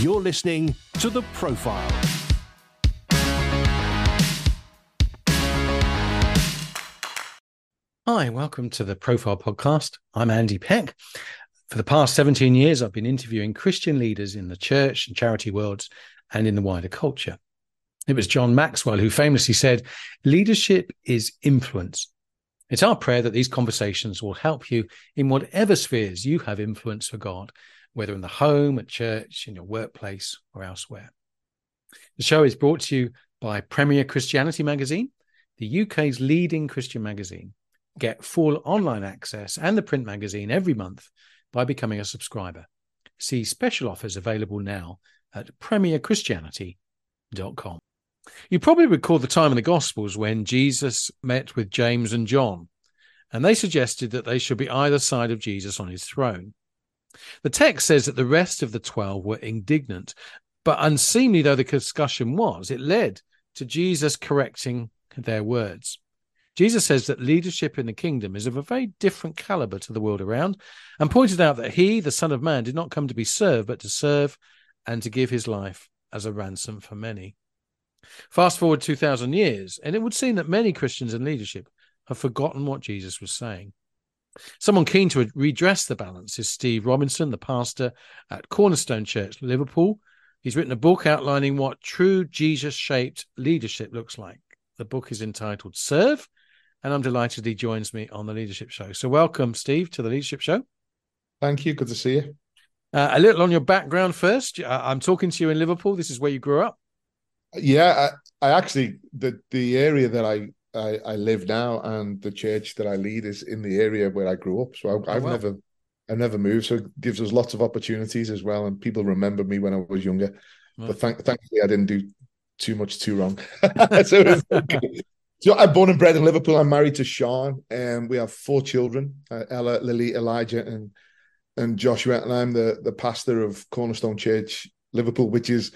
You're listening to The Profile. Hi, welcome to the Profile Podcast. I'm Andy Peck. For the past 17 years, I've been interviewing Christian leaders in the church and charity worlds and in the wider culture. It was John Maxwell who famously said, Leadership is influence. It's our prayer that these conversations will help you in whatever spheres you have influence for God, whether in the home, at church, in your workplace, or elsewhere. The show is brought to you by Premier Christianity Magazine, the UK's leading Christian magazine. Get full online access and the print magazine every month by becoming a subscriber. See special offers available now at premierchristianity.com. You probably recall the time in the Gospels when Jesus met with James and John, and they suggested that they should be either side of Jesus on his throne. The text says that the rest of the twelve were indignant, but unseemly though the discussion was, it led to Jesus correcting their words. Jesus says that leadership in the kingdom is of a very different caliber to the world around, and pointed out that he, the Son of Man, did not come to be served, but to serve and to give his life as a ransom for many. Fast forward 2,000 years, and it would seem that many Christians in leadership have forgotten what Jesus was saying. Someone keen to redress the balance is Steve Robinson, the pastor at Cornerstone Church, Liverpool. He's written a book outlining what true Jesus shaped leadership looks like. The book is entitled Serve and I'm delighted he joins me on the Leadership Show. So, welcome, Steve, to the Leadership Show. Thank you. Good to see you. Uh, a little on your background first. Uh, I'm talking to you in Liverpool. This is where you grew up. Yeah, I, I actually the the area that I, I, I live now and the church that I lead is in the area where I grew up. So I, have oh, never I've never moved. So it gives us lots of opportunities as well. And people remember me when I was younger. But thank, thankfully, I didn't do too much too wrong. so. So I'm born and bred in Liverpool. I'm married to Sean, and we have four children: uh, Ella, Lily, Elijah, and and Joshua. And I'm the the pastor of Cornerstone Church, Liverpool, which is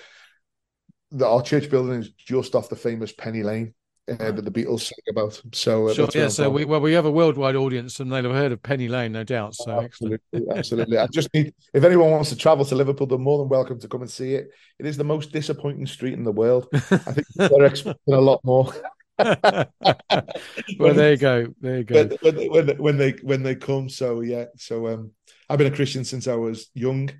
the, our church building is just off the famous Penny Lane. Uh, that the Beatles sang about. So, uh, sure, yeah. So we well, we have a worldwide audience, and they'll have heard of Penny Lane, no doubt. So, absolutely, absolutely. I just need if anyone wants to travel to Liverpool, they're more than welcome to come and see it. It is the most disappointing street in the world. I think they're expecting a lot more. well, there you go. There you go. When, when, when, they when they come, so yeah. So um, I've been a Christian since I was young,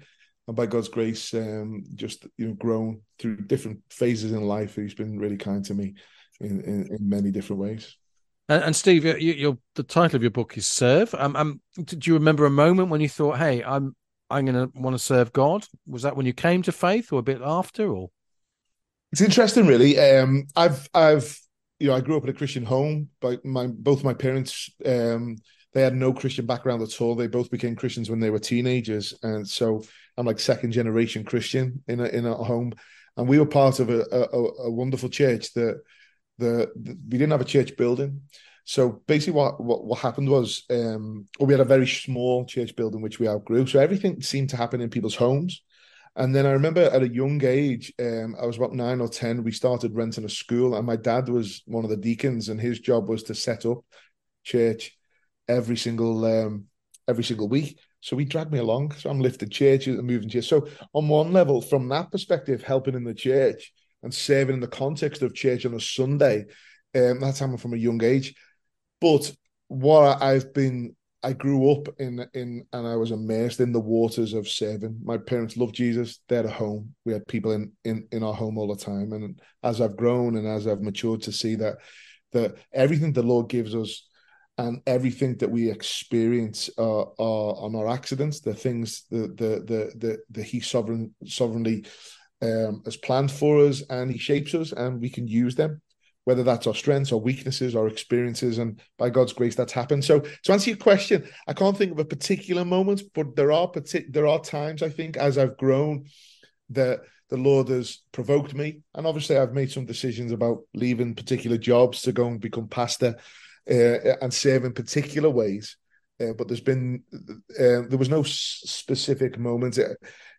and by God's grace, um, just you know, grown through different phases in life. He's been really kind to me in in, in many different ways. And, and Steve, you, you, the title of your book is "Serve." Um, um, do you remember a moment when you thought, "Hey, I'm I'm going to want to serve God"? Was that when you came to faith, or a bit after, or? It's interesting, really. Um, I've I've you know, I grew up in a Christian home, but my both my parents um, they had no Christian background at all. They both became Christians when they were teenagers, and so I'm like second generation Christian in a in a home. And we were part of a, a, a wonderful church that the, the, we didn't have a church building. So basically, what what, what happened was, um, we had a very small church building which we outgrew. So everything seemed to happen in people's homes. And then I remember at a young age, um, I was about nine or 10, we started renting a school, and my dad was one of the deacons, and his job was to set up church every single um, every single week. So he dragged me along. So I'm lifting churches and moving churches. So on one level, from that perspective, helping in the church and serving in the context of church on a Sunday, um, that's happened from a young age. But what I've been I grew up in in and I was immersed in the waters of serving. My parents loved Jesus. They're at home. We had people in in in our home all the time. And as I've grown and as I've matured to see that that everything the Lord gives us and everything that we experience are, are on our accidents, the things the the the the, the He sovereign sovereignly um, has planned for us, and He shapes us, and we can use them whether that's our strengths or weaknesses or experiences. And by God's grace, that's happened. So to answer your question, I can't think of a particular moment, but there are there are times I think as I've grown that the Lord has provoked me, and obviously I've made some decisions about leaving particular jobs to go and become pastor uh, and serve in particular ways. Uh, but there's been uh, there was no s- specific moment. It,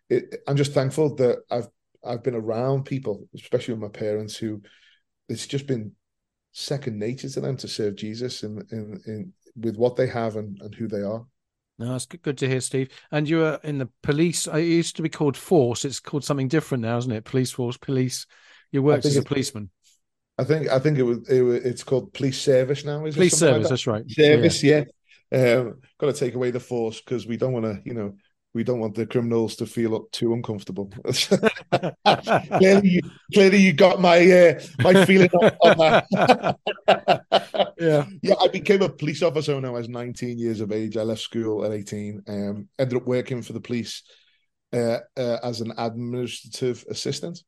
it, I'm just thankful that I've I've been around people, especially with my parents, who it's just been second nature to them to serve Jesus in in, in with what they have and, and who they are. No, that's good, good to hear, Steve. And you were in the police. It used to be called force. It's called something different now, isn't it? Police force, police. You worked as a policeman. I think I think it was, it was it's called police service now. Is police service? Like that? That's right. Service, yeah. yeah. Um, got to take away the force because we don't want to, you know, we don't want the criminals to feel up too uncomfortable. clearly, you, clearly, you got my uh, my feeling on, that. yeah, yeah. I became a police officer when I was 19 years of age. I left school at 18. Um, ended up working for the police uh, uh, as an administrative assistant,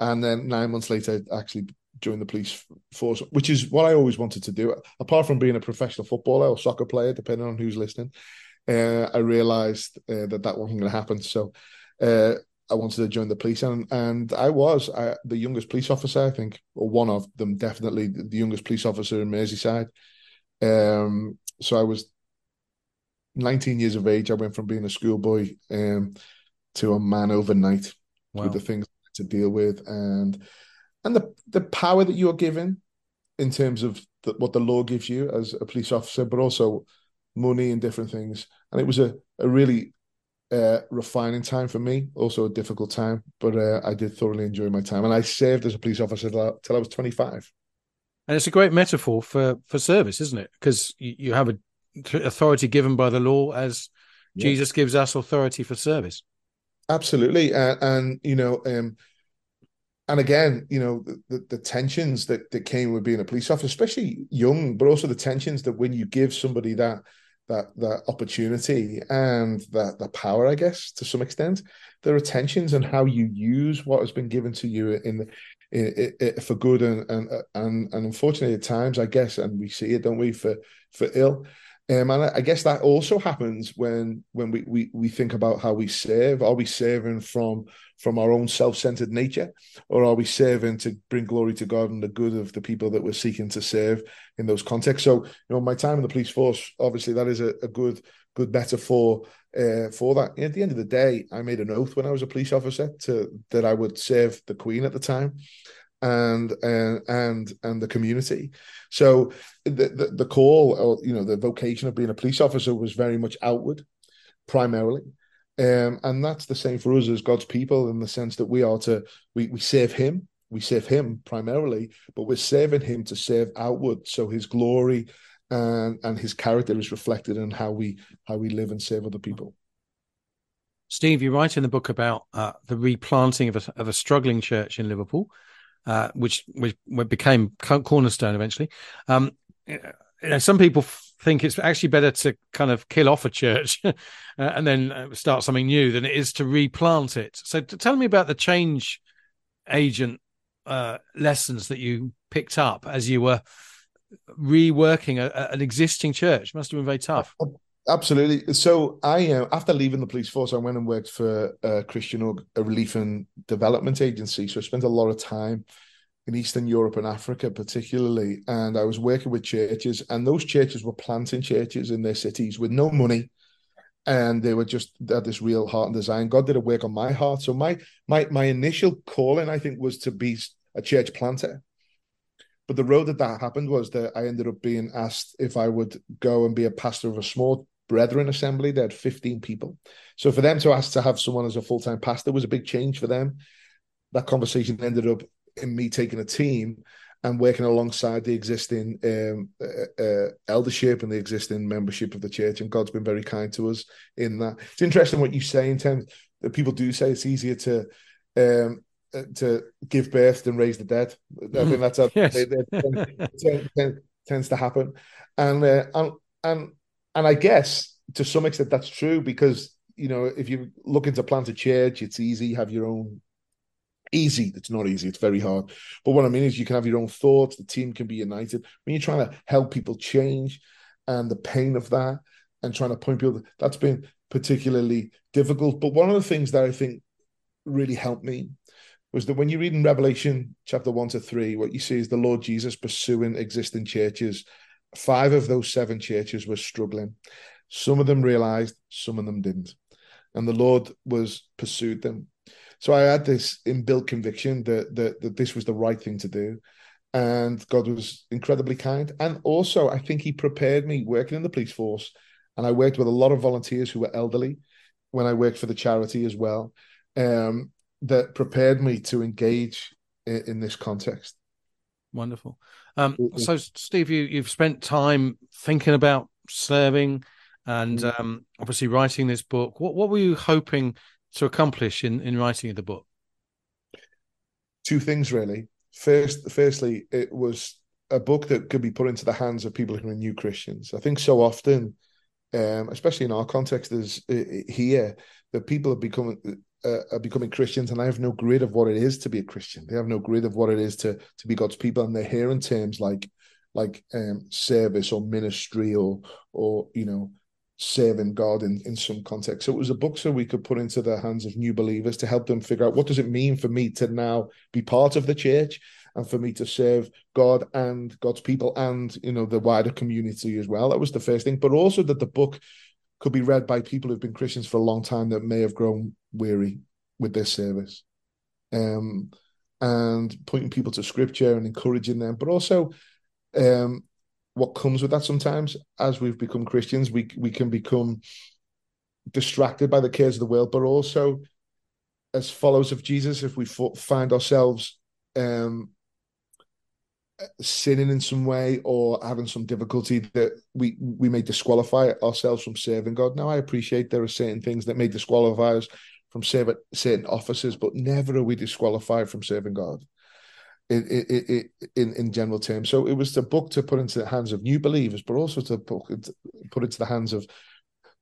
and then nine months later, I actually joined the police force, which is what I always wanted to do. Apart from being a professional footballer or soccer player, depending on who's listening uh, I realized uh, that that wasn't going to happen. So uh, I wanted to join the police, and and I was I, the youngest police officer, I think, or one of them, definitely the youngest police officer in Merseyside. Um, so I was 19 years of age. I went from being a schoolboy um, to a man overnight wow. with the things to deal with, and and the the power that you are given in terms of the, what the law gives you as a police officer, but also money and different things. And it was a, a really uh, refining time for me, also a difficult time, but uh, I did thoroughly enjoy my time. And I served as a police officer till I was 25. And it's a great metaphor for, for service, isn't it? Because you, you have a authority given by the law as yeah. Jesus gives us authority for service. Absolutely. And, and you know, um, and again, you know, the, the tensions that, that came with being a police officer, especially young, but also the tensions that when you give somebody that that that opportunity and that the power, I guess, to some extent. There are tensions and how you use what has been given to you in, the, in, in, for good and, and and and unfortunately at times, I guess, and we see it, don't we, for for ill. Um, and I, guess that also happens when when we, we we think about how we serve. Are we serving from from our own self-centered nature, or are we serving to bring glory to God and the good of the people that we're seeking to serve in those contexts? So, you know, my time in the police force, obviously, that is a, a good good metaphor uh, for that. At the end of the day, I made an oath when I was a police officer to that I would serve the Queen at the time, and and and and the community. So the, the, the call, or you know, the vocation of being a police officer was very much outward, primarily. Um, and that's the same for us as God's people in the sense that we are to we we serve Him, we serve Him primarily, but we're serving Him to serve outward, so His glory and and His character is reflected in how we how we live and serve other people. Steve, you write in the book about uh, the replanting of a, of a struggling church in Liverpool uh, which which became cornerstone eventually. Um, you know, some people think it's actually better to kind of kill off a church uh, and then uh, start something new than it is to replant it. So, to tell me about the change agent uh, lessons that you picked up as you were reworking a, a, an existing church. It must have been very tough. Absolutely. So I, uh, after leaving the police force, I went and worked for a Christian or a relief and development agency. So I spent a lot of time in Eastern Europe and Africa, particularly. And I was working with churches, and those churches were planting churches in their cities with no money, and they were just had this real heart and design. God did a work on my heart. So my my my initial calling, I think, was to be a church planter. But the road that that happened was that I ended up being asked if I would go and be a pastor of a small Brethren Assembly. They had 15 people. So for them to ask to have someone as a full time pastor was a big change for them. That conversation ended up in me taking a team and working alongside the existing um, uh, uh, eldership and the existing membership of the church. And God's been very kind to us in that. It's interesting what you say in terms that people do say it's easier to um, uh, to give birth than raise the dead. I think that's how yes. it, it, it, tends to happen, and uh, and and and I guess to some extent that's true because you know if you look into plant a church, it's easy. You have your own easy. It's not easy. It's very hard. But what I mean is you can have your own thoughts. The team can be united. When you're trying to help people change, and the pain of that, and trying to point people, that's been particularly difficult. But one of the things that I think really helped me was that when you read in Revelation chapter one to three, what you see is the Lord Jesus pursuing existing churches Five of those seven churches were struggling. Some of them realized, some of them didn't. And the Lord was pursued them. So I had this inbuilt conviction that, that that this was the right thing to do. And God was incredibly kind. And also, I think He prepared me working in the police force and I worked with a lot of volunteers who were elderly when I worked for the charity as well. Um, that prepared me to engage in, in this context. Wonderful. Um, so, Steve, you, you've spent time thinking about serving and mm. um, obviously writing this book. What, what were you hoping to accomplish in, in writing the book? Two things, really. First, firstly, it was a book that could be put into the hands of people who are new Christians. I think so often, um, especially in our context, is uh, here that people are becoming uh, are becoming Christians, and I have no grid of what it is to be a Christian. They have no grid of what it is to to be God's people, and they're hearing terms like like um, service or ministry or or you know serving God in, in some context. So it was a book so we could put into the hands of new believers to help them figure out what does it mean for me to now be part of the church and for me to serve God and God's people and you know the wider community as well. That was the first thing, but also that the book could be read by people who've been Christians for a long time that may have grown weary with their service. Um, and pointing people to scripture and encouraging them, but also um, what comes with that sometimes as we've become Christians, we we can become distracted by the cares of the world, but also as followers of Jesus, if we find ourselves um, sinning in some way or having some difficulty that we we may disqualify ourselves from serving God. Now I appreciate there are certain things that may disqualify us from serving certain offices, but never are we disqualified from serving God. In, in, in, in general terms, so it was the book to put into the hands of new believers, but also to put, put into the hands of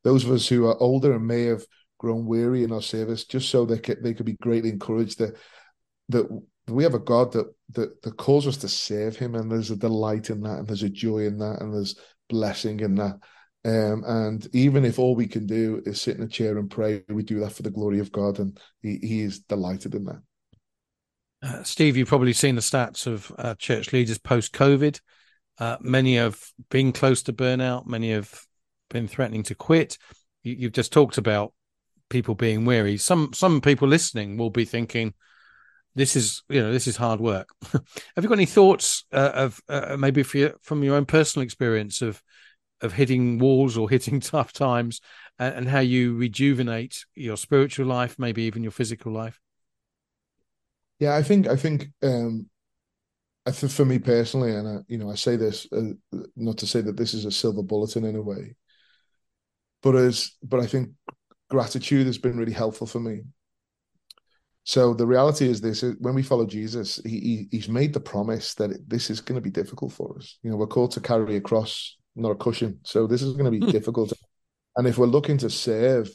those of us who are older and may have grown weary in our service, just so they could, they could be greatly encouraged that that we have a God that, that that calls us to serve Him, and there's a delight in that, and there's a joy in that, and there's blessing in that. Um, and even if all we can do is sit in a chair and pray, we do that for the glory of God, and He, he is delighted in that. Uh, Steve, you've probably seen the stats of uh, church leaders post COVID. Uh, many have been close to burnout. Many have been threatening to quit. You, have just talked about people being weary. Some some people listening will be thinking, this is you know this is hard work. Have you got any thoughts uh, of uh, maybe your, from your own personal experience of of hitting walls or hitting tough times, and, and, how you rejuvenate your spiritual life, maybe even your physical life? Yeah, I think I think um, I think for me personally, and I, you know, I say this uh, not to say that this is a silver bullet in any way, but as but I think gratitude has been really helpful for me so the reality is this: when we follow Jesus, he, he he's made the promise that this is going to be difficult for us. You know, we're called to carry a cross, not a cushion. So this is going to be hmm. difficult. And if we're looking to serve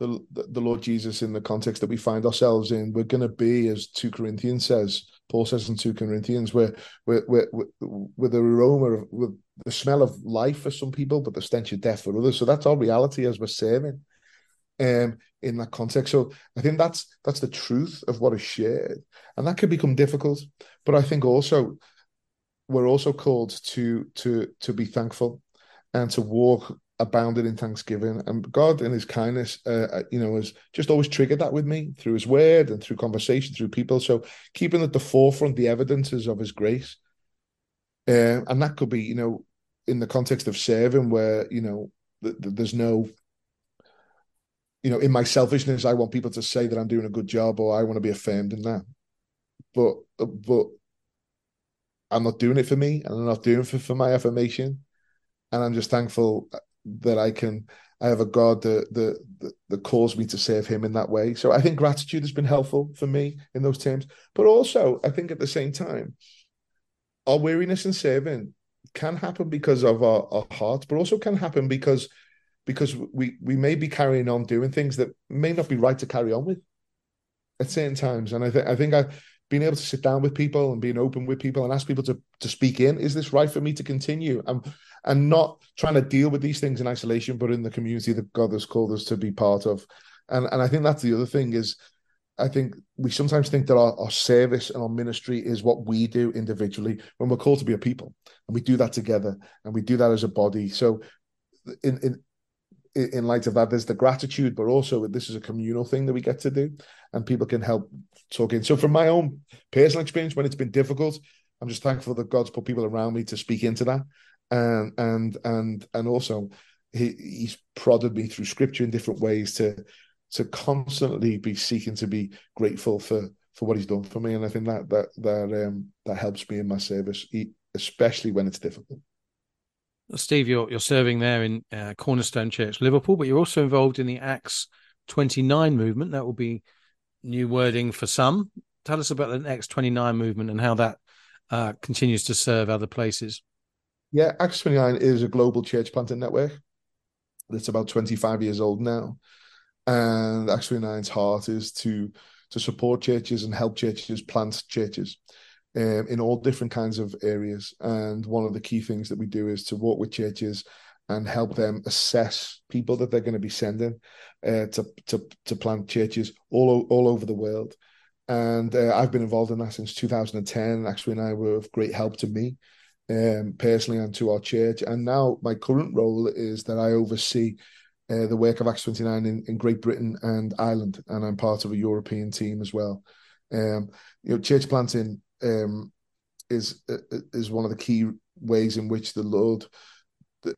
the, the Lord Jesus in the context that we find ourselves in, we're going to be, as two Corinthians says, Paul says in two Corinthians, we're we're, we're, we're with the aroma of with the smell of life for some people, but the stench of death for others. So that's our reality as we're serving um, in that context. So I think that's that's the truth of what is shared, and that can become difficult. But I think also we're also called to to to be thankful and to walk abounded in thanksgiving. And God, in His kindness, uh, uh, you know, has just always triggered that with me through His Word and through conversation, through people. So keeping at the forefront the evidences of His grace, uh, and that could be, you know, in the context of serving, where you know th- th- there's no you know, in my selfishness, I want people to say that I'm doing a good job or I want to be affirmed in that. But but I'm not doing it for me and I'm not doing it for, for my affirmation. And I'm just thankful that I can I have a God that, that that that calls me to serve him in that way. So I think gratitude has been helpful for me in those terms. But also I think at the same time, our weariness in serving can happen because of our, our hearts, but also can happen because because we we may be carrying on doing things that may not be right to carry on with at certain times. And I think I think I've been able to sit down with people and being open with people and ask people to to speak in. Is this right for me to continue? And and not trying to deal with these things in isolation, but in the community that God has called us to be part of. And and I think that's the other thing is I think we sometimes think that our, our service and our ministry is what we do individually when we're called to be a people and we do that together and we do that as a body. So in, in in light of that, there's the gratitude, but also this is a communal thing that we get to do, and people can help talk in. So, from my own personal experience, when it's been difficult, I'm just thankful that God's put people around me to speak into that, and and and and also he, he's prodded me through scripture in different ways to to constantly be seeking to be grateful for for what he's done for me, and I think that that that um, that helps me in my service, especially when it's difficult. Steve, you're you're serving there in uh, Cornerstone Church, Liverpool, but you're also involved in the Acts 29 movement. That will be new wording for some. Tell us about the Acts 29 movement and how that uh, continues to serve other places. Yeah, Acts 29 is a global church planting network that's about 25 years old now. And Acts 29's heart is to to support churches and help churches plant churches um, in all different kinds of areas. And one of the key things that we do is to work with churches and help them assess people that they're going to be sending uh, to to to plant churches all all over the world. And uh, I've been involved in that since 2010. Actually, and I were of great help to me um, personally and to our church. And now my current role is that I oversee uh, the work of Acts 29 in, in Great Britain and Ireland, and I'm part of a European team as well. Um, you know, church planting um, is uh, is one of the key ways in which the Lord, the,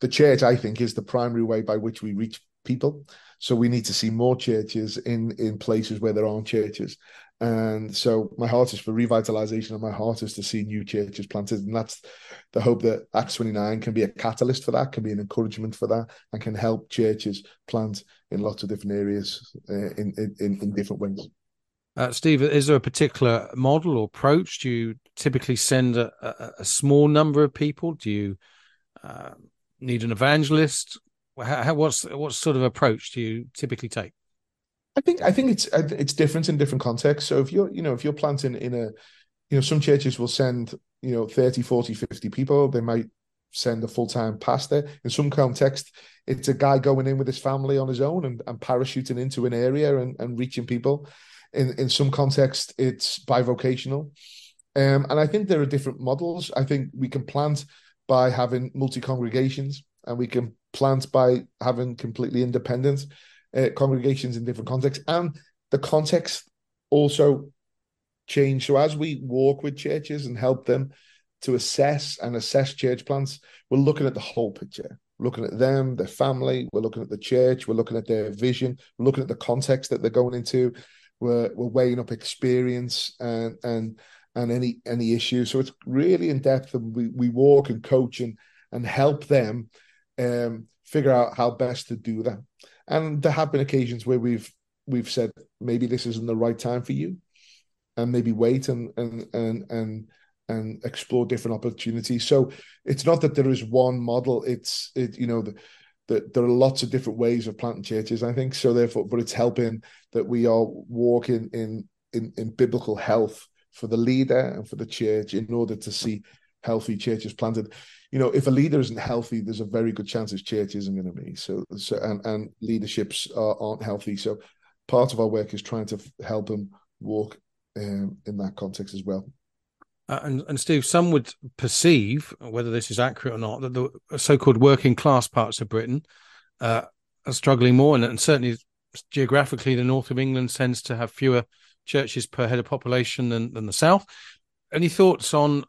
the church, I think, is the primary way by which we reach people. So we need to see more churches in in places where there aren't churches. And so my heart is for revitalization and my heart is to see new churches planted. And that's the hope that Acts 29 can be a catalyst for that, can be an encouragement for that, and can help churches plant in lots of different areas uh, in, in, in different ways. Uh, Steve, is there a particular model or approach? Do you typically send a, a, a small number of people? Do you uh, need an evangelist? How, how, what's what sort of approach do you typically take? I think I think it's it's different in different contexts. So if you're you know if you're planting in a you know some churches will send you know 30 40 50 people they might send a full-time pastor in some context it's a guy going in with his family on his own and, and parachuting into an area and, and reaching people in in some context it's bivocational um, and i think there are different models i think we can plant by having multi-congregations and we can plant by having completely independent uh, congregations in different contexts, and the context also change. So as we walk with churches and help them to assess and assess church plants, we're looking at the whole picture. Looking at them, their family. We're looking at the church. We're looking at their vision. We're looking at the context that they're going into. We're we're weighing up experience and and and any any issues. So it's really in depth, and we we walk and coach and and help them um, figure out how best to do that. And there have been occasions where we've we've said maybe this isn't the right time for you, and maybe wait and and and and and explore different opportunities. So it's not that there is one model. It's it you know the, the, there are lots of different ways of planting churches. I think so. Therefore, but it's helping that we are walking in in in biblical health for the leader and for the church in order to see healthy churches planted you know, if a leader isn't healthy, there's a very good chance his church isn't going to be. So, so and and leaderships are, aren't healthy. So, part of our work is trying to help them walk um, in that context as well. Uh, and, and Steve, some would perceive, whether this is accurate or not, that the so-called working class parts of Britain uh, are struggling more, and, and certainly geographically, the north of England tends to have fewer churches per head of population than, than the south. Any thoughts on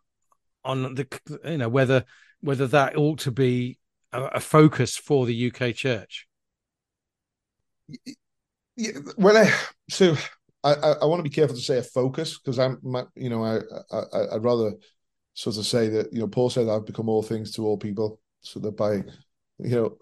on the you know whether whether that ought to be a, a focus for the UK church. Yeah, well, I, so I, I, want to be careful to say a focus because I'm, you know, I, I I'd rather sort of say that you know Paul said I've become all things to all people, so that by you know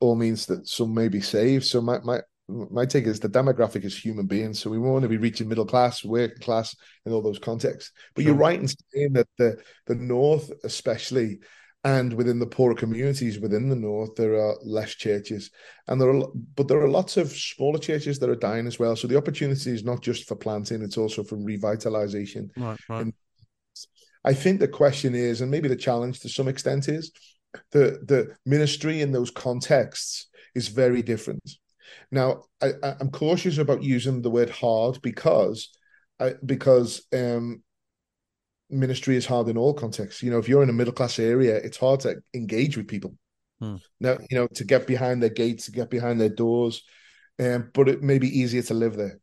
all means that some may be saved. So my my my take is the demographic is human beings, so we want to be reaching middle class, working class in all those contexts. But sure. you're right in saying that the the north, especially, and within the poorer communities within the north there are less churches. And there are but there are lots of smaller churches that are dying as well. So the opportunity is not just for planting it's also for revitalization. Right, right. And i think the question is and maybe the challenge to some extent is the the ministry in those contexts is very different. Now I, i'm cautious about using the word hard because I, because um, ministry is hard in all contexts. You know, if you're in a middle class area, it's hard to engage with people. Hmm. Now, you know, to get behind their gates, to get behind their doors, um, but it may be easier to live there.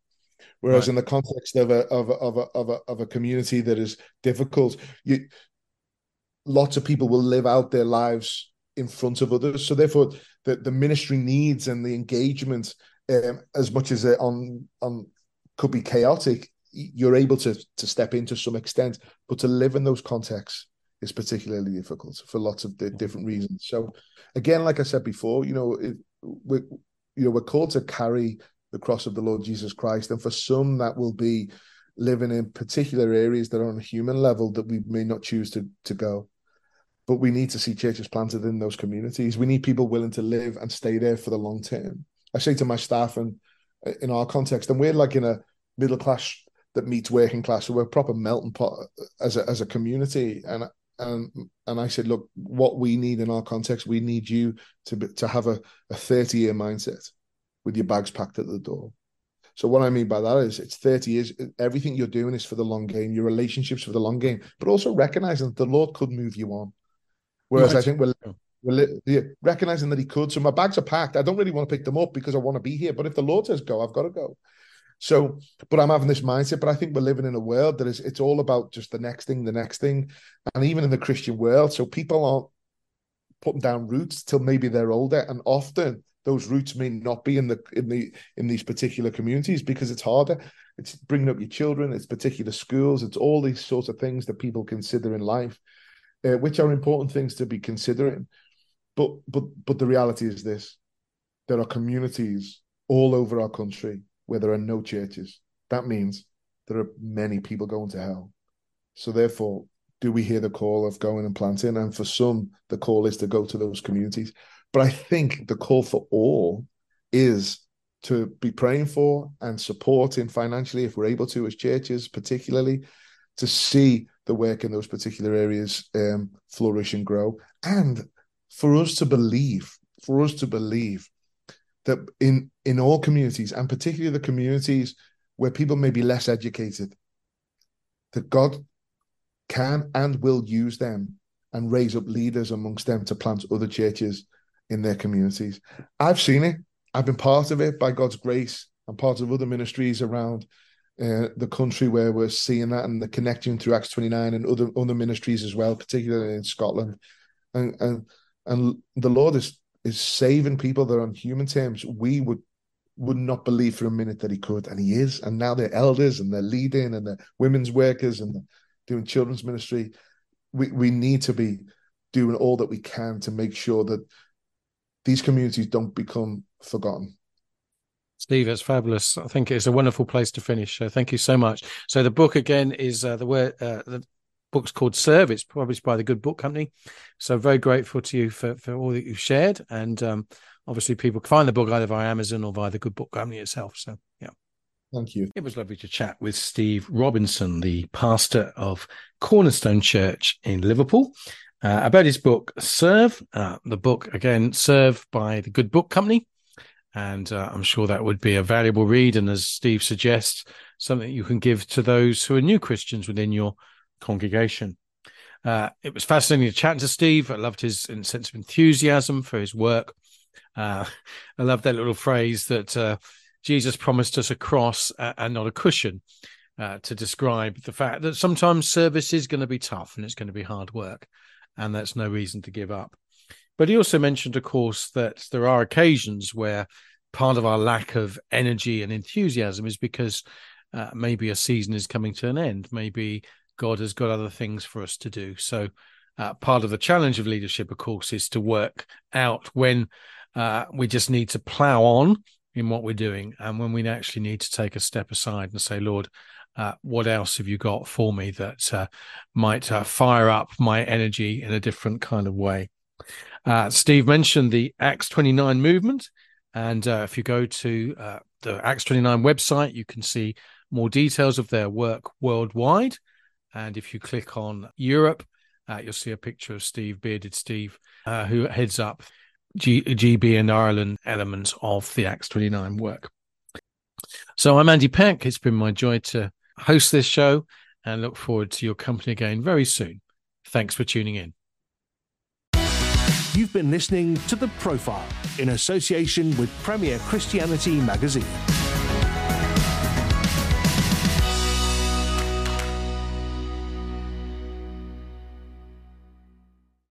Whereas right. in the context of a of a of a of a of a community that is difficult, you lots of people will live out their lives in front of others. So therefore, the, the ministry needs and the engagement, um, as much as it on on could be chaotic, you're able to to step in to some extent, but to live in those contexts is particularly difficult for lots of different reasons. So, again, like I said before, you know, it, we're you know we're called to carry the cross of the Lord Jesus Christ, and for some that will be living in particular areas that are on a human level that we may not choose to to go but we need to see churches planted in those communities. We need people willing to live and stay there for the long term. I say to my staff, and in our context, and we're like in a middle class that meets working class, so we're a proper melting pot as a as a community. And and and I said, look, what we need in our context, we need you to be, to have a, a thirty year mindset with your bags packed at the door. So what I mean by that is it's 30 years, everything you're doing is for the long game, your relationships for the long game, but also recognizing that the Lord could move you on. Whereas right. I think we're, we're yeah, recognizing that he could. So my bags are packed. I don't really want to pick them up because I want to be here. But if the Lord says go, I've got to go. So, but I'm having this mindset. But I think we're living in a world that is it's all about just the next thing, the next thing, and even in the Christian world. So people aren't putting down roots till maybe they're older, and often those roots may not be in the in the in these particular communities because it's harder. It's bringing up your children. It's particular schools. It's all these sorts of things that people consider in life uh, which are important things to be considering. But but but the reality is this: there are communities all over our country where there are no churches. That means there are many people going to hell. So therefore, do we hear the call of going and planting? And for some, the call is to go to those communities. But I think the call for all is to be praying for and supporting financially, if we're able to, as churches, particularly, to see the work in those particular areas um, flourish and grow, and for us to believe, for us to believe that in in all communities, and particularly the communities where people may be less educated, that God can and will use them and raise up leaders amongst them to plant other churches in their communities. I've seen it. I've been part of it by God's grace. I'm part of other ministries around uh, the country where we're seeing that and the connection through Acts 29 and other other ministries as well, particularly in Scotland. And and and the Lord is is saving people that on human terms we would would not believe for a minute that he could, and he is. And now they're elders and they're leading and they're women's workers and doing children's ministry. We we need to be doing all that we can to make sure that these communities don't become forgotten. Steve, it's fabulous. I think it's a wonderful place to finish. So thank you so much. So the book again is uh, the word uh, the book's called Serve. It's published by the Good Book Company. So very grateful to you for for all that you've shared. And um, obviously, people can find the book either via Amazon or via the Good Book Company itself. So yeah. Thank you. It was lovely to chat with Steve Robinson, the pastor of Cornerstone Church in Liverpool. Uh, about his book, Serve. Uh, the book, again, Serve by the Good Book Company and uh, I'm sure that would be a valuable read. And as Steve suggests, something you can give to those who are new Christians within your congregation. Uh, it was fascinating to chat to Steve. I loved his sense of enthusiasm for his work. Uh, I love that little phrase that uh, Jesus promised us a cross and not a cushion uh, to describe the fact that sometimes service is going to be tough and it's going to be hard work, and that's no reason to give up. But he also mentioned, of course, that there are occasions where part of our lack of energy and enthusiasm is because uh, maybe a season is coming to an end. Maybe God has got other things for us to do. So, uh, part of the challenge of leadership, of course, is to work out when uh, we just need to plow on in what we're doing and when we actually need to take a step aside and say, Lord, uh, what else have you got for me that uh, might uh, fire up my energy in a different kind of way? Uh, Steve mentioned the Acts 29 movement. And if you go to the Acts 29 website, you can see more details of their work worldwide. And if you click on Europe, uh, you'll see a picture of Steve, bearded Steve, uh, who heads up G- GB and Ireland elements of the Acts 29 work. So I'm Andy Peck. It's been my joy to host this show and look forward to your company again very soon. Thanks for tuning in. You've been listening to The Profile in association with Premier Christianity Magazine.